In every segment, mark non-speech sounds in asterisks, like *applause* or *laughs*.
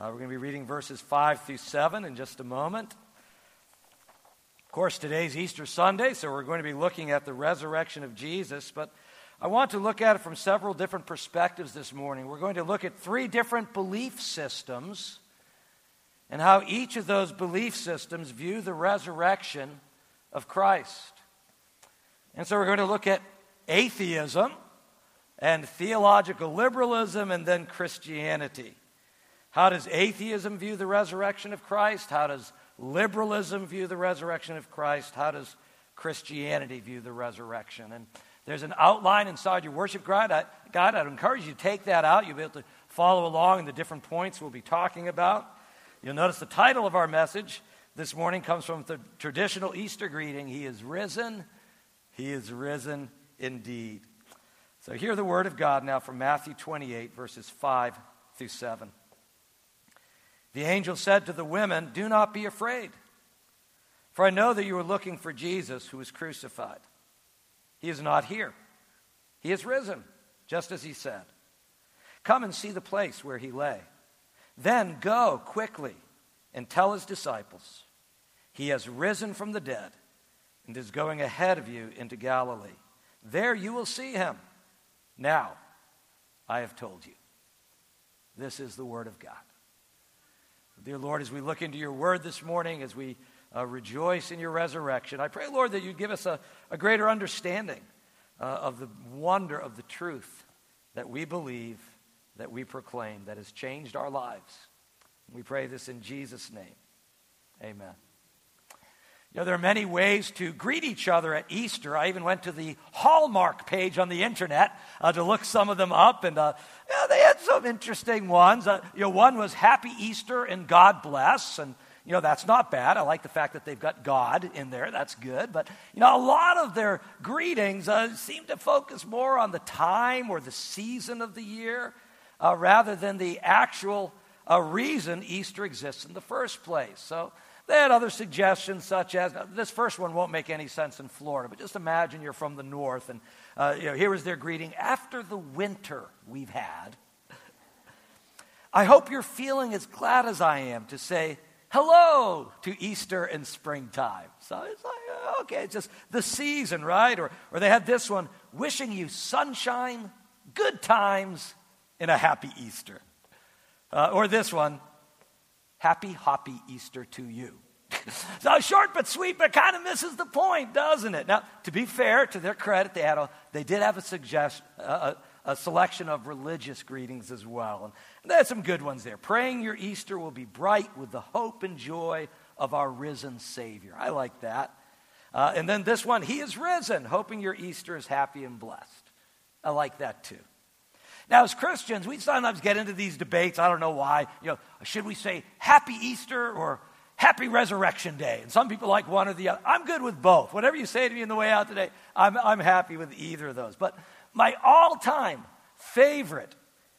Uh, we're going to be reading verses 5 through 7 in just a moment. Of course, today's Easter Sunday, so we're going to be looking at the resurrection of Jesus, but I want to look at it from several different perspectives this morning. We're going to look at three different belief systems and how each of those belief systems view the resurrection of Christ. And so we're going to look at atheism and theological liberalism and then Christianity. How does atheism view the resurrection of Christ? How does liberalism view the resurrection of Christ? How does Christianity view the resurrection? And there's an outline inside your worship guide. I, God, I'd encourage you to take that out. You'll be able to follow along in the different points we'll be talking about. You'll notice the title of our message this morning comes from the traditional Easter greeting He is risen, He is risen indeed. So hear the word of God now from Matthew 28, verses 5 through 7. The angel said to the women, Do not be afraid, for I know that you are looking for Jesus who was crucified. He is not here, he is risen, just as he said. Come and see the place where he lay. Then go quickly and tell his disciples, He has risen from the dead and is going ahead of you into Galilee. There you will see him. Now, I have told you. This is the word of God. Dear Lord, as we look into your word this morning, as we uh, rejoice in your resurrection, I pray, Lord, that you give us a, a greater understanding uh, of the wonder of the truth that we believe that we proclaim that has changed our lives. We pray this in Jesus' name. Amen. You know, there are many ways to greet each other at Easter. I even went to the Hallmark page on the internet uh, to look some of them up, and uh, yeah, they had some interesting ones. Uh, you know, one was Happy Easter and God bless, and you know that's not bad. I like the fact that they've got God in there. That's good. But you know, a lot of their greetings uh, seem to focus more on the time or the season of the year uh, rather than the actual uh, reason Easter exists in the first place. So they had other suggestions, such as this first one won't make any sense in Florida, but just imagine you're from the north, and uh, you know, here is their greeting after the winter we've had. I hope you're feeling as glad as I am to say hello to Easter and springtime. So it's like, uh, okay, it's just the season, right? Or, or they had this one wishing you sunshine, good times, in a happy Easter. Uh, or this one, happy hoppy Easter to you. *laughs* so short but sweet, but kind of misses the point, doesn't it? Now, to be fair, to their credit, they, had a, they did have a, suggest, a, a selection of religious greetings as well. And there's some good ones there. Praying your Easter will be bright with the hope and joy of our risen Savior. I like that. Uh, and then this one, He is risen, hoping your Easter is happy and blessed. I like that too. Now, as Christians, we sometimes get into these debates. I don't know why. You know, should we say Happy Easter or Happy Resurrection Day? And some people like one or the other. I'm good with both. Whatever you say to me in the way out today, I'm, I'm happy with either of those. But my all time favorite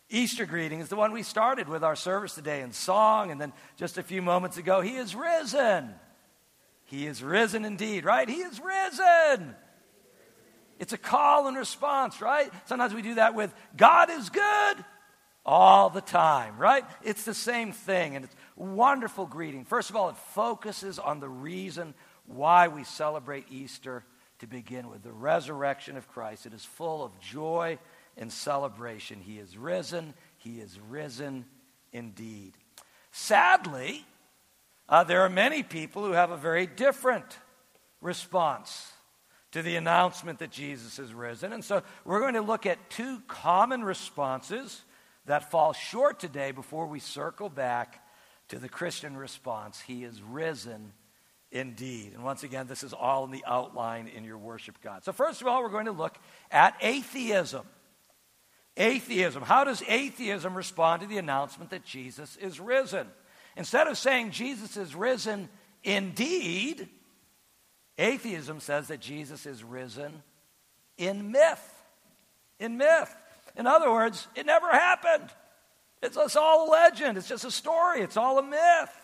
Easter greeting is the one we started with our service today in song, and then just a few moments ago, He is risen. He is risen indeed, right? He is risen. It's a call and response, right? Sometimes we do that with God is good all the time, right? It's the same thing, and it's wonderful greeting. First of all, it focuses on the reason why we celebrate Easter to begin with the resurrection of Christ. It is full of joy and celebration. He is risen, He is risen indeed. Sadly, uh, there are many people who have a very different response to the announcement that Jesus has risen. And so we're going to look at two common responses that fall short today before we circle back to the Christian response He is risen indeed. And once again, this is all in the outline in your worship God. So, first of all, we're going to look at atheism. Atheism. How does atheism respond to the announcement that Jesus is risen? Instead of saying Jesus is risen indeed, Atheism says that Jesus is risen in myth. In myth. In other words, it never happened. It's, it's all a legend. It's just a story. It's all a myth.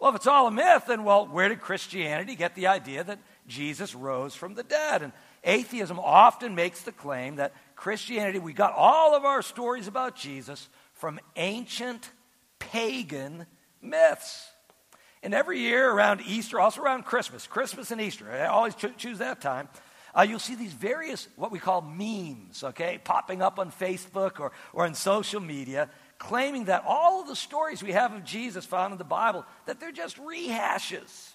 Well, if it's all a myth, then, well, where did Christianity get the idea that Jesus rose from the dead? And atheism often makes the claim that Christianity, we got all of our stories about Jesus from ancient pagan myths. And every year around Easter, also around Christmas, Christmas and Easter, I always cho- choose that time, uh, you'll see these various, what we call memes, okay, popping up on Facebook or, or on social media, claiming that all of the stories we have of Jesus found in the Bible, that they're just rehashes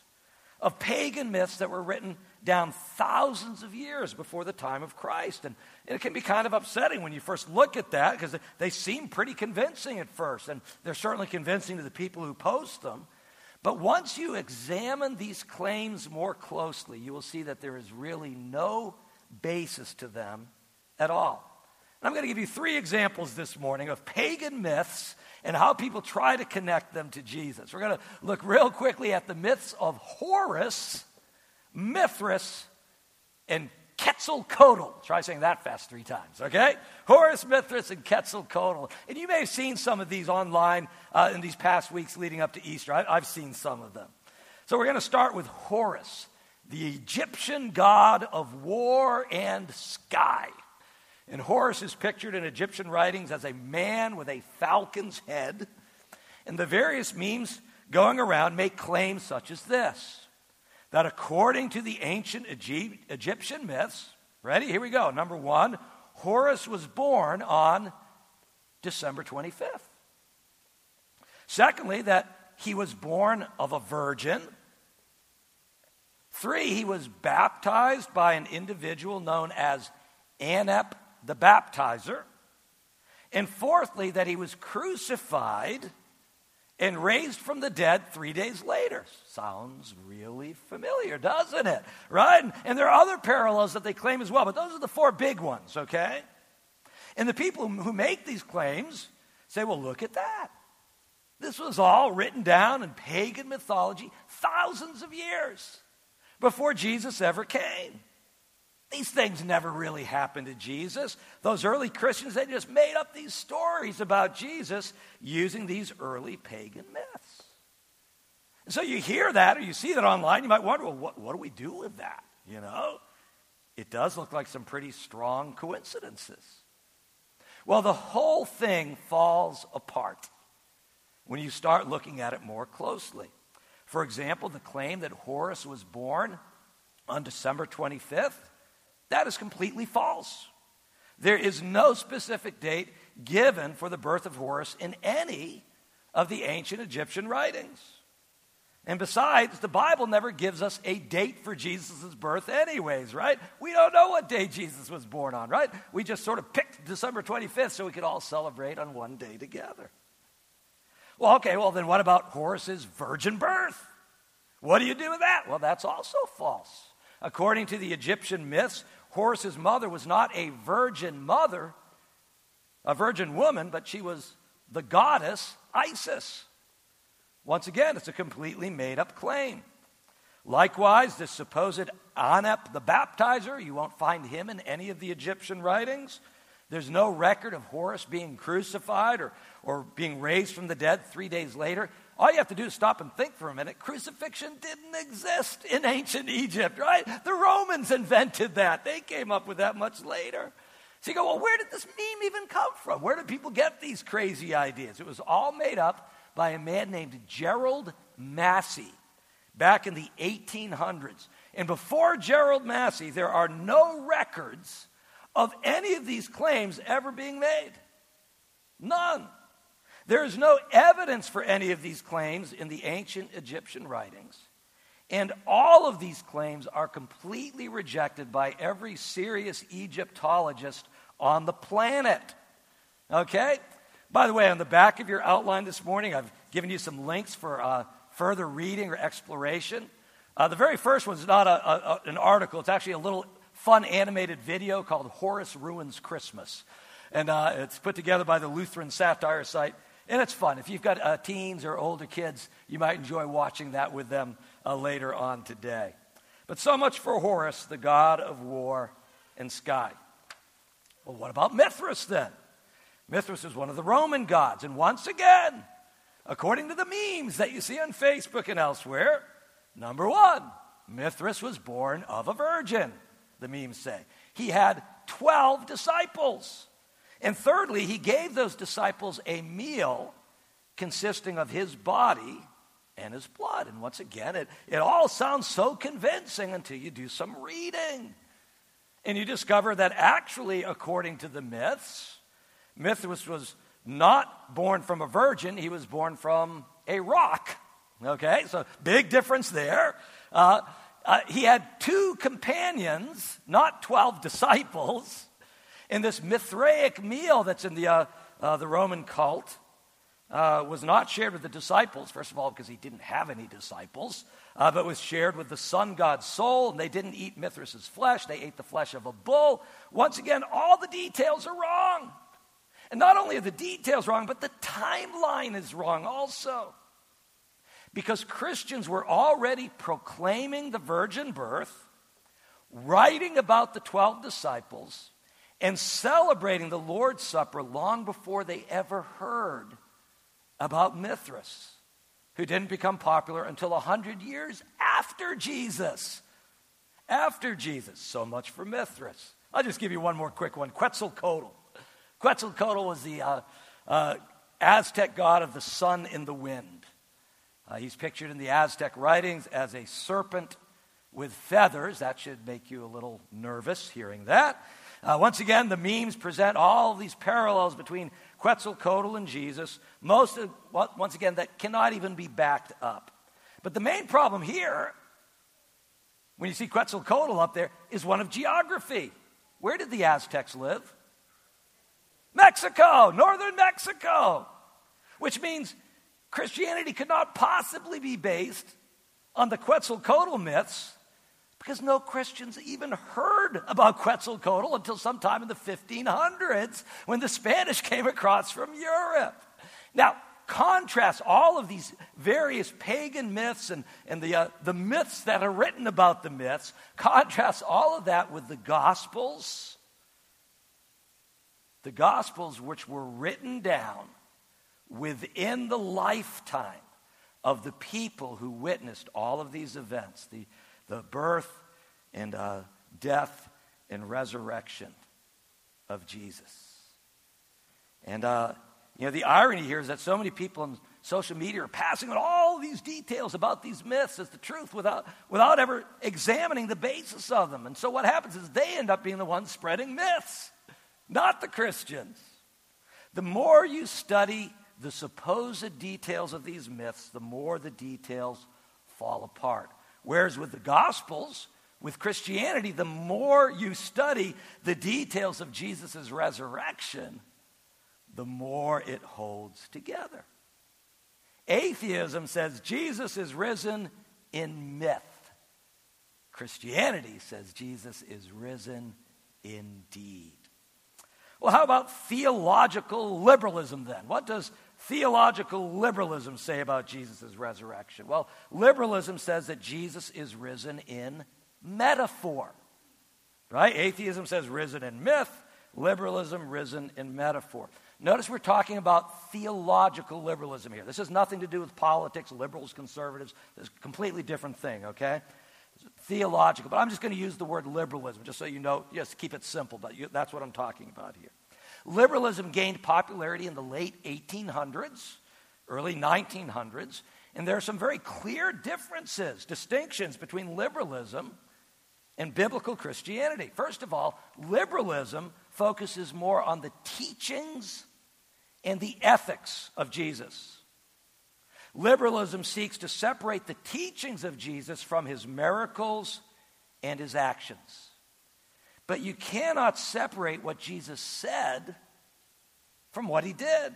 of pagan myths that were written down thousands of years before the time of Christ. And it can be kind of upsetting when you first look at that because they seem pretty convincing at first, and they're certainly convincing to the people who post them. But once you examine these claims more closely, you will see that there is really no basis to them at all. And I'm going to give you three examples this morning of pagan myths and how people try to connect them to Jesus. We're going to look real quickly at the myths of Horus, Mithras, and Quetzalcoatl. Try saying that fast three times, okay? Horus, Mithras, and Quetzalcoatl. And you may have seen some of these online uh, in these past weeks leading up to Easter. I, I've seen some of them. So we're going to start with Horus, the Egyptian god of war and sky. And Horus is pictured in Egyptian writings as a man with a falcon's head. And the various memes going around make claims such as this that according to the ancient Egyptian myths, ready? Here we go. Number one, Horus was born on December 25th. Secondly, that he was born of a virgin. Three, he was baptized by an individual known as Anep the baptizer. And fourthly, that he was crucified and raised from the dead three days later. Sounds really familiar, doesn't it? Right? And there are other parallels that they claim as well, but those are the four big ones, okay? And the people who make these claims say, well, look at that. This was all written down in pagan mythology thousands of years before Jesus ever came. These things never really happened to Jesus. Those early Christians, they just made up these stories about Jesus using these early pagan myths. And so you hear that or you see that online, you might wonder, well, what, what do we do with that? You know? It does look like some pretty strong coincidences. Well, the whole thing falls apart when you start looking at it more closely. For example, the claim that Horus was born on December 25th that is completely false. There is no specific date given for the birth of Horus in any of the ancient Egyptian writings. And besides, the Bible never gives us a date for Jesus' birth, anyways, right? We don't know what day Jesus was born on, right? We just sort of picked December 25th so we could all celebrate on one day together. Well, okay, well, then what about Horus's virgin birth? What do you do with that? Well, that's also false. According to the Egyptian myths, Horus's mother was not a virgin mother, a virgin woman, but she was the goddess Isis. Once again, it's a completely made up claim. Likewise, this supposed Anep the baptizer, you won't find him in any of the Egyptian writings. There's no record of Horus being crucified or, or being raised from the dead three days later. All you have to do is stop and think for a minute. Crucifixion didn't exist in ancient Egypt, right? The Romans invented that. They came up with that much later. So you go, well, where did this meme even come from? Where did people get these crazy ideas? It was all made up by a man named Gerald Massey back in the 1800s. And before Gerald Massey, there are no records of any of these claims ever being made. None. There is no evidence for any of these claims in the ancient Egyptian writings. And all of these claims are completely rejected by every serious Egyptologist on the planet. Okay? By the way, on the back of your outline this morning, I've given you some links for uh, further reading or exploration. Uh, the very first one is not a, a, an article, it's actually a little fun animated video called Horus Ruins Christmas. And uh, it's put together by the Lutheran Satire site. And it's fun. If you've got uh, teens or older kids, you might enjoy watching that with them uh, later on today. But so much for Horus, the god of war and sky. Well, what about Mithras then? Mithras is one of the Roman gods. And once again, according to the memes that you see on Facebook and elsewhere, number one, Mithras was born of a virgin, the memes say. He had 12 disciples. And thirdly, he gave those disciples a meal consisting of his body and his blood. And once again, it, it all sounds so convincing until you do some reading. And you discover that actually, according to the myths, Mithras was not born from a virgin, he was born from a rock. Okay, so big difference there. Uh, uh, he had two companions, not 12 *laughs* disciples, in this Mithraic meal that's in the, uh, uh the Roman cult uh, was not shared with the disciples, first of all, because he didn't have any disciples, uh, but was shared with the sun god Sol, and they didn't eat Mithras' flesh, they ate the flesh of a bull. Once again, all the details are wrong. And not only are the details wrong, but the timeline is wrong also. Because Christians were already proclaiming the virgin birth, writing about the 12 disciples, and celebrating the Lord's Supper long before they ever heard about Mithras, who didn't become popular until 100 years after Jesus. After Jesus. So much for Mithras. I'll just give you one more quick one Quetzalcoatl. Quetzalcoatl was the uh, uh, Aztec god of the sun and the wind. Uh, he's pictured in the Aztec writings as a serpent with feathers. That should make you a little nervous hearing that. Uh, once again, the memes present all these parallels between Quetzalcoatl and Jesus, most of, once again, that cannot even be backed up. But the main problem here, when you see Quetzalcoatl up there, is one of geography. Where did the Aztecs live? Mexico, northern Mexico, which means Christianity could not possibly be based on the Quetzalcoatl myths because no Christians even heard about Quetzalcoatl until sometime in the 1500s when the Spanish *laughs* came across from Europe. Now, contrast all of these various pagan myths and, and the, uh, the myths that are written about the myths, contrast all of that with the Gospels. The Gospels, which were written down within the lifetime of the people who witnessed all of these events the, the birth and uh, death and resurrection of Jesus. And, uh, you know, the irony here is that so many people on social media are passing on all these details about these myths as the truth without, without ever examining the basis of them. And so what happens is they end up being the ones spreading myths, not the Christians. The more you study the supposed details of these myths, the more the details fall apart. Whereas with the Gospels, with Christianity, the more you study the details of Jesus' resurrection, the more it holds together. Atheism says Jesus is risen in myth. Christianity says Jesus is risen indeed. Well, how about theological liberalism then? What does theological liberalism say about Jesus' resurrection? Well, liberalism says that Jesus is risen in metaphor. Right? Atheism says risen in myth, liberalism risen in metaphor. Notice we're talking about theological liberalism here. This has nothing to do with politics, liberals, conservatives. It's a completely different thing, okay? Theological. But I'm just going to use the word liberalism just so you know, just keep it simple, but you, that's what I'm talking about here. Liberalism gained popularity in the late 1800s, early 1900s, and there are some very clear differences, distinctions between liberalism and biblical Christianity. First of all, liberalism focuses more on the teachings and the ethics of Jesus. Liberalism seeks to separate the teachings of Jesus from his miracles and his actions. But you cannot separate what Jesus said from what he did.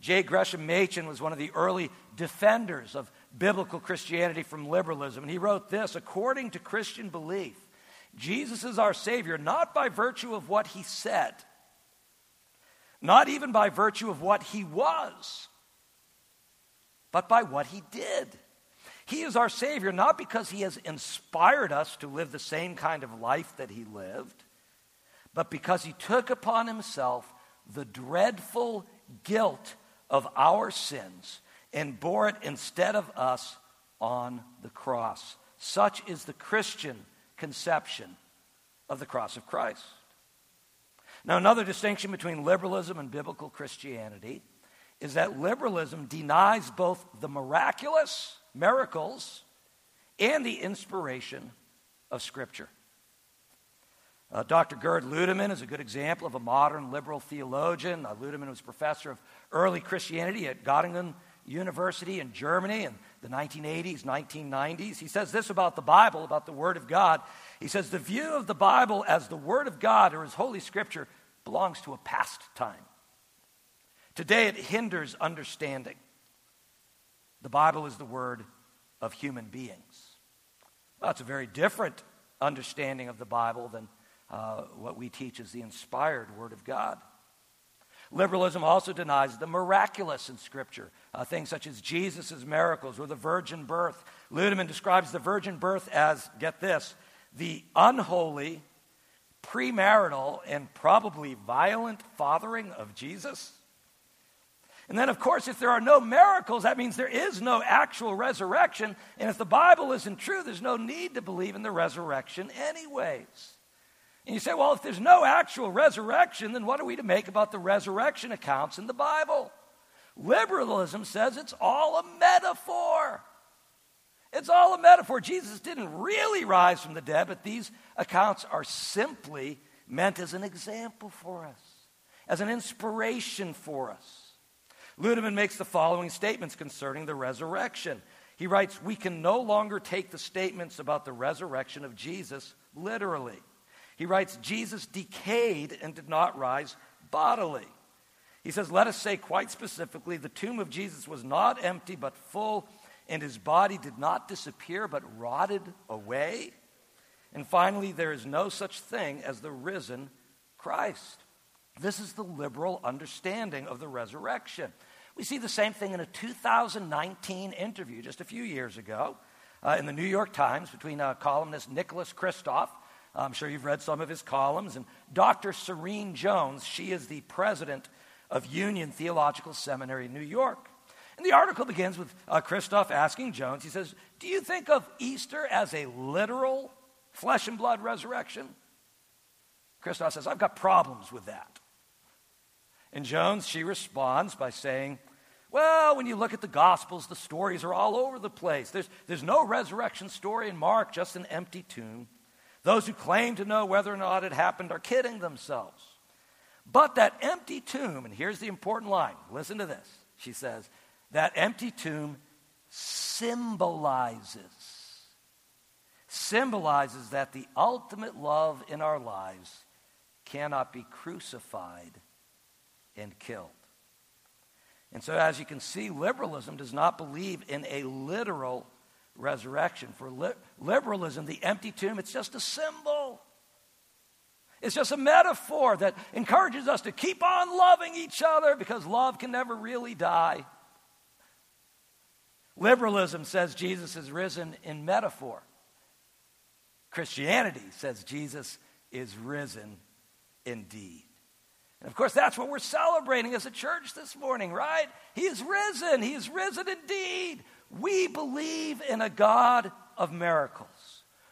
J. Gresham Machen was one of the early defenders of biblical Christianity from liberalism, and he wrote this according to Christian belief, Jesus is our Savior not by virtue of what he said, not even by virtue of what he was, but by what he did. He is our Savior not because He has inspired us to live the same kind of life that He lived, but because He took upon Himself the dreadful guilt of our sins and bore it instead of us on the cross. Such is the Christian conception of the cross of Christ. Now, another distinction between liberalism and biblical Christianity is that liberalism denies both the miraculous, miracles, and the inspiration of Scripture. Uh, Dr. Gerd Ludemann is a good example of a modern liberal theologian. Uh, Ludemann was professor of early Christianity at Göttingen University in Germany in the 1980s, 1990s. He says this about the Bible, about the Word of God. He says, The view of the Bible as the Word of God or as Holy Scripture belongs to a past time. Today it hinders understanding. The Bible is the Word of human beings. Well, that's a very different understanding of the Bible than uh, what we teach as the inspired Word of God. Liberalism also denies the miraculous in Scripture, uh, things such as Jesus' miracles or the virgin birth. Ludemann describes the virgin birth as, get this, the unholy, premarital, and probably violent fathering of Jesus. And then, of course, if there are no miracles, that means there is no actual resurrection. And if the Bible isn't true, there's no need to believe in the resurrection, anyways. And you say, well, if there's no actual resurrection, then what are we to make about the resurrection accounts in the Bible? Liberalism says it's all a metaphor. It's all a metaphor. Jesus didn't really rise from the dead, but these accounts are simply meant as an example for us, as an inspiration for us. Ludemann makes the following statements concerning the resurrection. He writes, We can no longer take the statements about the resurrection of Jesus literally. He writes, Jesus decayed and did not rise bodily. He says, Let us say quite specifically, the tomb of Jesus was not empty but full, and his body did not disappear but rotted away. And finally, there is no such thing as the risen Christ. This is the liberal understanding of the resurrection. We see the same thing in a 2019 interview just a few years ago uh, in the New York Times between uh, columnist Nicholas Kristof. I'm sure you've read some of his columns, and Dr. Serene Jones. She is the president of Union Theological Seminary in New York. And the article begins with uh, asking Jones, he says, Do you think of Easter as a literal flesh and blood resurrection? Kristof says, I've got problems with that. And Jones, she responds by saying, Well, when you look at the Gospels, the stories are all over the place. There's, there's no resurrection story in Mark, just an empty tomb. Those who claim to know whether or not it happened are kidding themselves. But that empty tomb, and here's the important line listen to this. She says, That empty tomb symbolizes, symbolizes that the ultimate love in our lives cannot be crucified and killed. And so, as you can see, liberalism does not believe in a literal resurrection. For li- liberalism, the empty tomb, it's just a symbol. It's just a metaphor that encourages us to keep on loving each other because love can never really die. Liberalism says Jesus is risen in metaphor. Christianity says Jesus is risen indeed. And of course, that's what we're celebrating as a church this morning, right? He is risen. He is risen indeed. We believe in a God of miracles.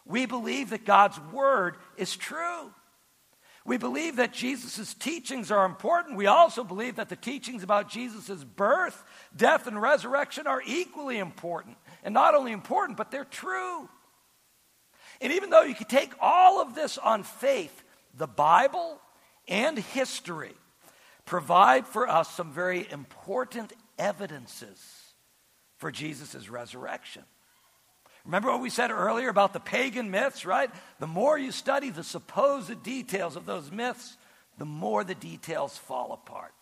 We believe that God's word is true. We believe that Jesus' teachings are important. We also believe that the teachings about Jesus' birth, death, and resurrection are equally important. And not only important, but they're true. And even though you can take all of this on faith, the Bible and history provide for us some very important evidences for Jesus' resurrection. Remember what we said earlier about the pagan myths, right? The more you study the supposed details of those myths, the more the details fall apart.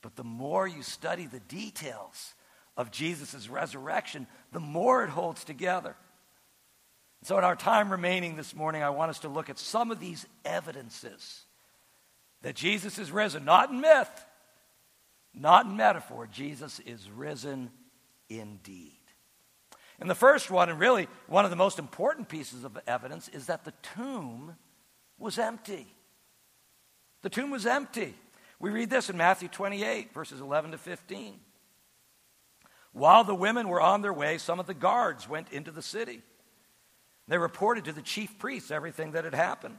But the more you study the details of Jesus' resurrection, the more it holds together. So, in our time remaining this morning, I want us to look at some of these evidences that Jesus is risen, not in myth, not in metaphor. Jesus is risen indeed. And the first one, and really one of the most important pieces of evidence, is that the tomb was empty. The tomb was empty. We read this in Matthew 28, verses 11 to 15. While the women were on their way, some of the guards went into the city. They reported to the chief priests everything that had happened.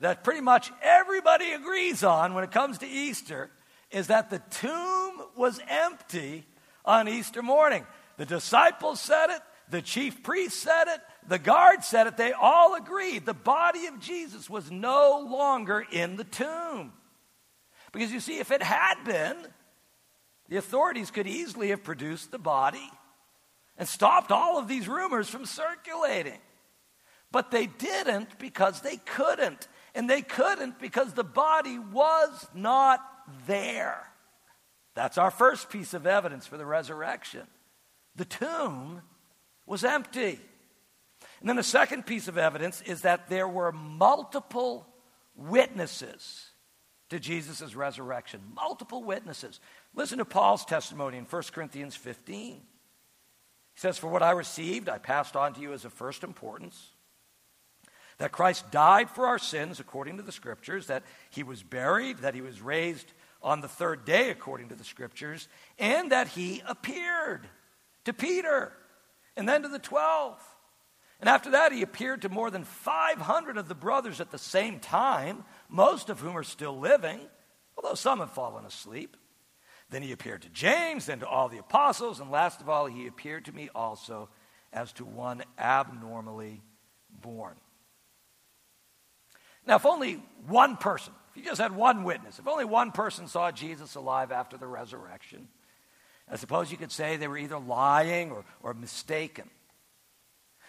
that pretty much everybody agrees on when it comes to Easter is that the tomb was empty on Easter morning. The disciples said it, the chief priest said it, the guard said it. They all agreed the body of Jesus was no longer in the tomb. Because you see, if it had been, the authorities could easily have produced the body and stopped all of these rumors from circulating. But they didn't because they couldn't. And they couldn't because the body was not there. That's our first piece of evidence for the resurrection. The tomb was empty. And then the second piece of evidence is that there were multiple witnesses to Jesus' resurrection. Multiple witnesses. Listen to Paul's testimony in 1 Corinthians 15. He says, For what I received, I passed on to you as of first importance that Christ died for our sins according to the Scriptures, that he was buried, that he was raised on the third day according to the Scriptures, and that he appeared to Peter and then to the twelve. And after that, he appeared to more than 500 of the brothers at the same time, most of whom are still living, although some have fallen asleep. Then he appeared to James, then to all the apostles, and last of all, he appeared to me also as to one abnormally born. Now, if only one person, if you just had one witness, if only one person saw Jesus alive after the resurrection, I suppose you could say they were either lying or, or mistaken.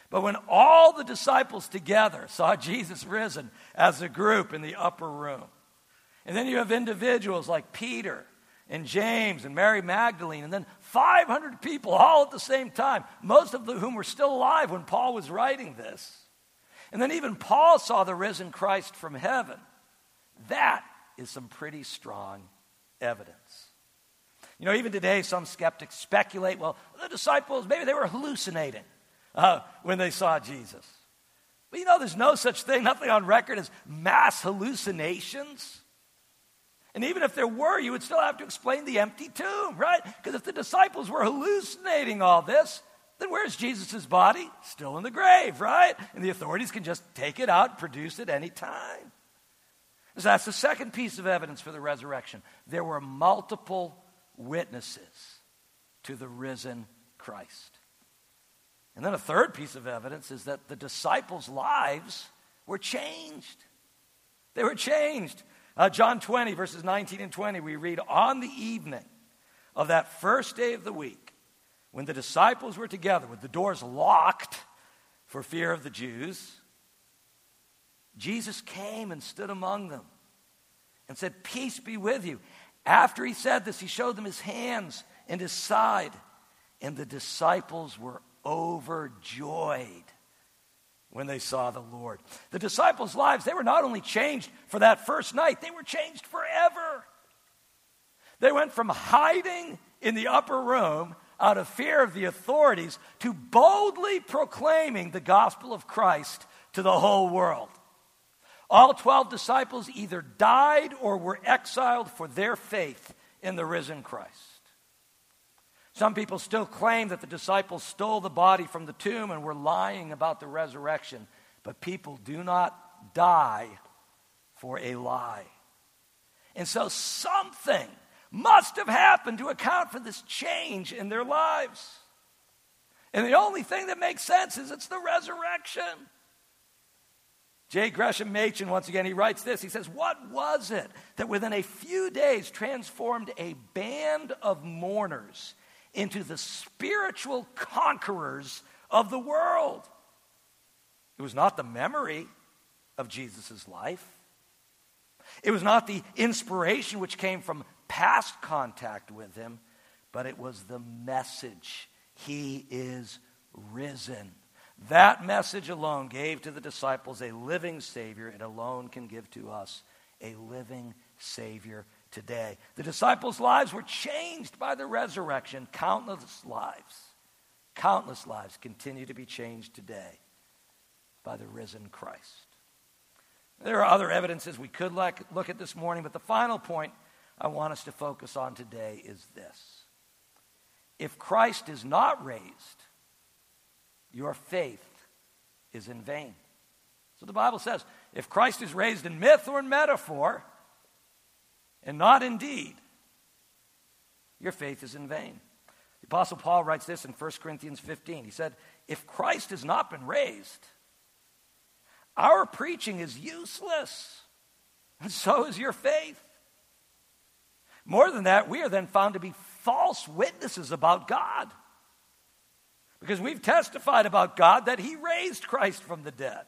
But when all the disciples together saw Jesus risen as a group in the upper room, and then you have individuals like Peter and James and Mary Magdalene, and then 500 people all at the same time, most of whom were still alive when Paul was writing this. And then even Paul saw the risen Christ from heaven. That is some pretty strong evidence. You know, even today, some skeptics speculate well, the disciples, maybe they were hallucinating uh, when they saw Jesus. But you know, there's no such thing, nothing on record as mass hallucinations. And even if there were, you would still have to explain the empty tomb, right? Because if the disciples were hallucinating all this, then where's Jesus' body? Still in the grave, right? And the authorities can just take it out, produce it any time. So that's the second piece of evidence for the resurrection. There were multiple witnesses to the risen Christ. And then a third piece of evidence is that the disciples' lives were changed. They were changed. Uh, John 20, verses 19 and 20, we read, On the evening of that first day of the week, when the disciples were together with the doors locked for fear of the Jews, Jesus came and stood among them and said, Peace be with you. After he said this, he showed them his hands and his side, and the disciples were overjoyed when they saw the Lord. The disciples' lives, they were not only changed for that first night, they were changed forever. They went from hiding in the upper room out of fear of the authorities to boldly proclaiming the gospel of Christ to the whole world. All 12 disciples either died or were exiled for their faith in the risen Christ. Some people still claim that the disciples stole the body from the tomb and were lying about the resurrection, but people do not die for a lie. And so something must have happened to account for this change in their lives. And the only thing that makes sense is it's the resurrection. J. Gresham Machen, once again, he writes this. He says, What was it that within a few days transformed a band of mourners into the spiritual conquerors of the world? It was not the memory of Jesus' life. It was not the inspiration which came from past contact with him, but it was the message He is risen. That message alone gave to the disciples a living Savior, and alone can give to us a living Savior today. The disciples' lives were changed by the resurrection. Countless lives, countless lives continue to be changed today by the risen Christ. There are other evidences we could look at this morning, but the final point I want us to focus on today is this. If Christ is not raised, your faith is in vain. So the Bible says if Christ is raised in myth or in metaphor, and not in deed, your faith is in vain. The Apostle Paul writes this in 1 Corinthians 15. He said, If Christ has not been raised, our preaching is useless, and so is your faith. More than that, we are then found to be false witnesses about God. Because we've testified about God that He raised Christ from the dead.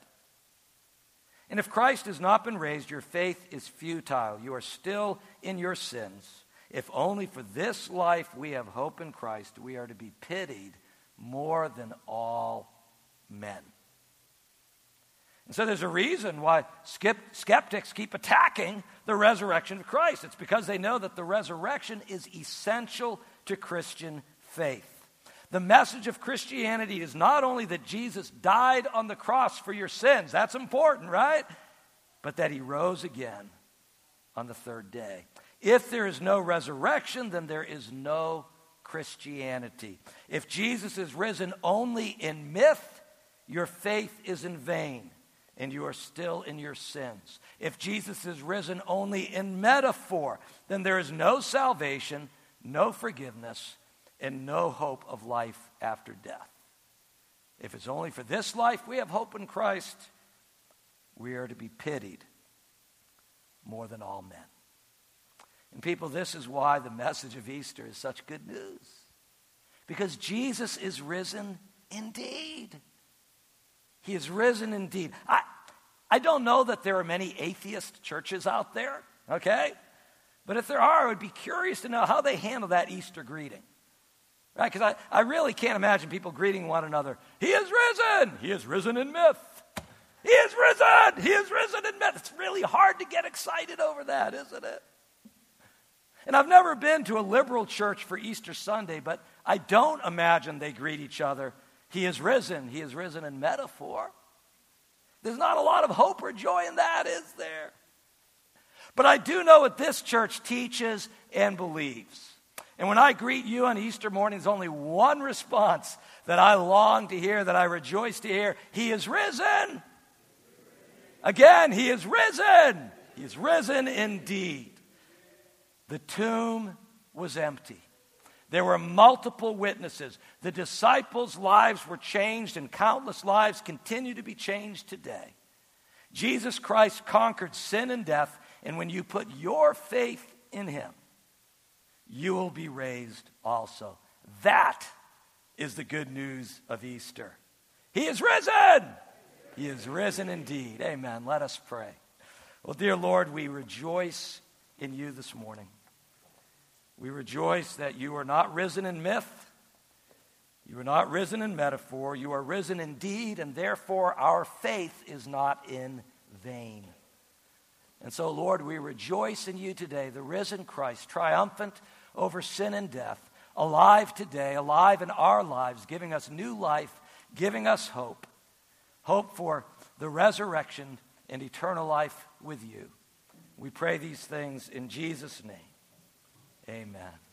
And if Christ has not been raised, your faith is futile. You are still in your sins. If only for this life we have hope in Christ, we are to be pitied more than all men. And so there's a reason why skeptics keep attacking the resurrection of Christ. It's because they know that the resurrection is essential to Christian faith. The message of Christianity is not only that Jesus died on the cross for your sins, that's important, right? But that he rose again on the third day. If there is no resurrection, then there is no Christianity. If Jesus is risen only in myth, your faith is in vain and you are still in your sins. If Jesus is risen only in metaphor, then there is no salvation, no forgiveness, and no hope of life after death. If it's only for this life we have hope in Christ, we are to be pitied more than all men. And people, this is why the message of Easter is such good news. Because Jesus is risen indeed. He is risen indeed. I, I don't know that there are many atheist churches out there, okay? But if there are, I would be curious to know how they handle that Easter greeting. Right? Because I, I really can't imagine people greeting one another. He is risen! He is risen in myth. He is risen! He is risen in myth. It's really hard to get excited over that, isn't it? And I've never been to a liberal church for Easter Sunday, but I don't imagine they greet each other he is risen. He is risen in metaphor. There's not a lot of hope or joy in that, is there? But I do know what this church teaches and believes. And when I greet you on Easter morning, there's only one response that I long to hear, that I rejoice to hear. He is risen. Again, he is risen. He is risen indeed. The tomb was empty. There were multiple witnesses. The disciples' lives were changed, and countless lives continue to be changed today. Jesus Christ conquered sin and death, and when you put your faith in him, you will be raised also. That is the good news of Easter. He is risen! He is risen indeed. Amen. Let us pray. Well, dear Lord, we rejoice in you this morning. We rejoice that you are not risen in myth. You are not risen in metaphor. You are risen in deed, and therefore our faith is not in vain. And so, Lord, we rejoice in you today, the risen Christ, triumphant over sin and death, alive today, alive in our lives, giving us new life, giving us hope. Hope for the resurrection and eternal life with you. We pray these things in Jesus' name. Amen.